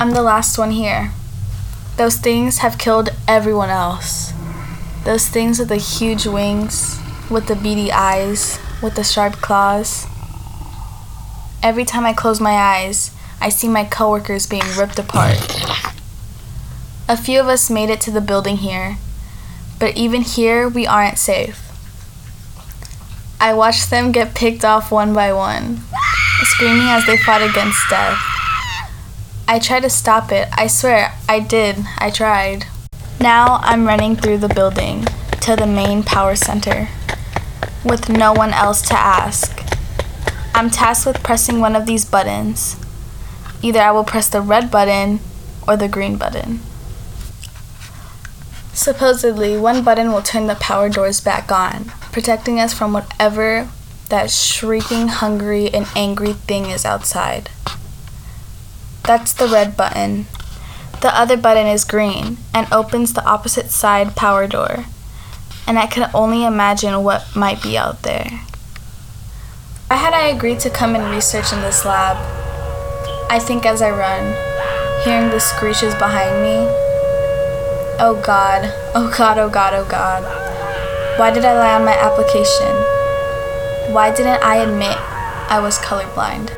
I'm the last one here. Those things have killed everyone else. Those things with the huge wings, with the beady eyes, with the sharp claws. Every time I close my eyes, I see my coworkers being ripped apart. A few of us made it to the building here, but even here we aren't safe. I watched them get picked off one by one, screaming as they fought against death. I tried to stop it. I swear, I did. I tried. Now I'm running through the building to the main power center with no one else to ask. I'm tasked with pressing one of these buttons. Either I will press the red button or the green button. Supposedly, one button will turn the power doors back on, protecting us from whatever that shrieking, hungry, and angry thing is outside. That's the red button. The other button is green and opens the opposite side power door. And I can only imagine what might be out there. Why had I agreed to come and research in this lab? I think as I run, hearing the screeches behind me. Oh God, oh God, oh God, oh God. Why did I lie on my application? Why didn't I admit I was colorblind?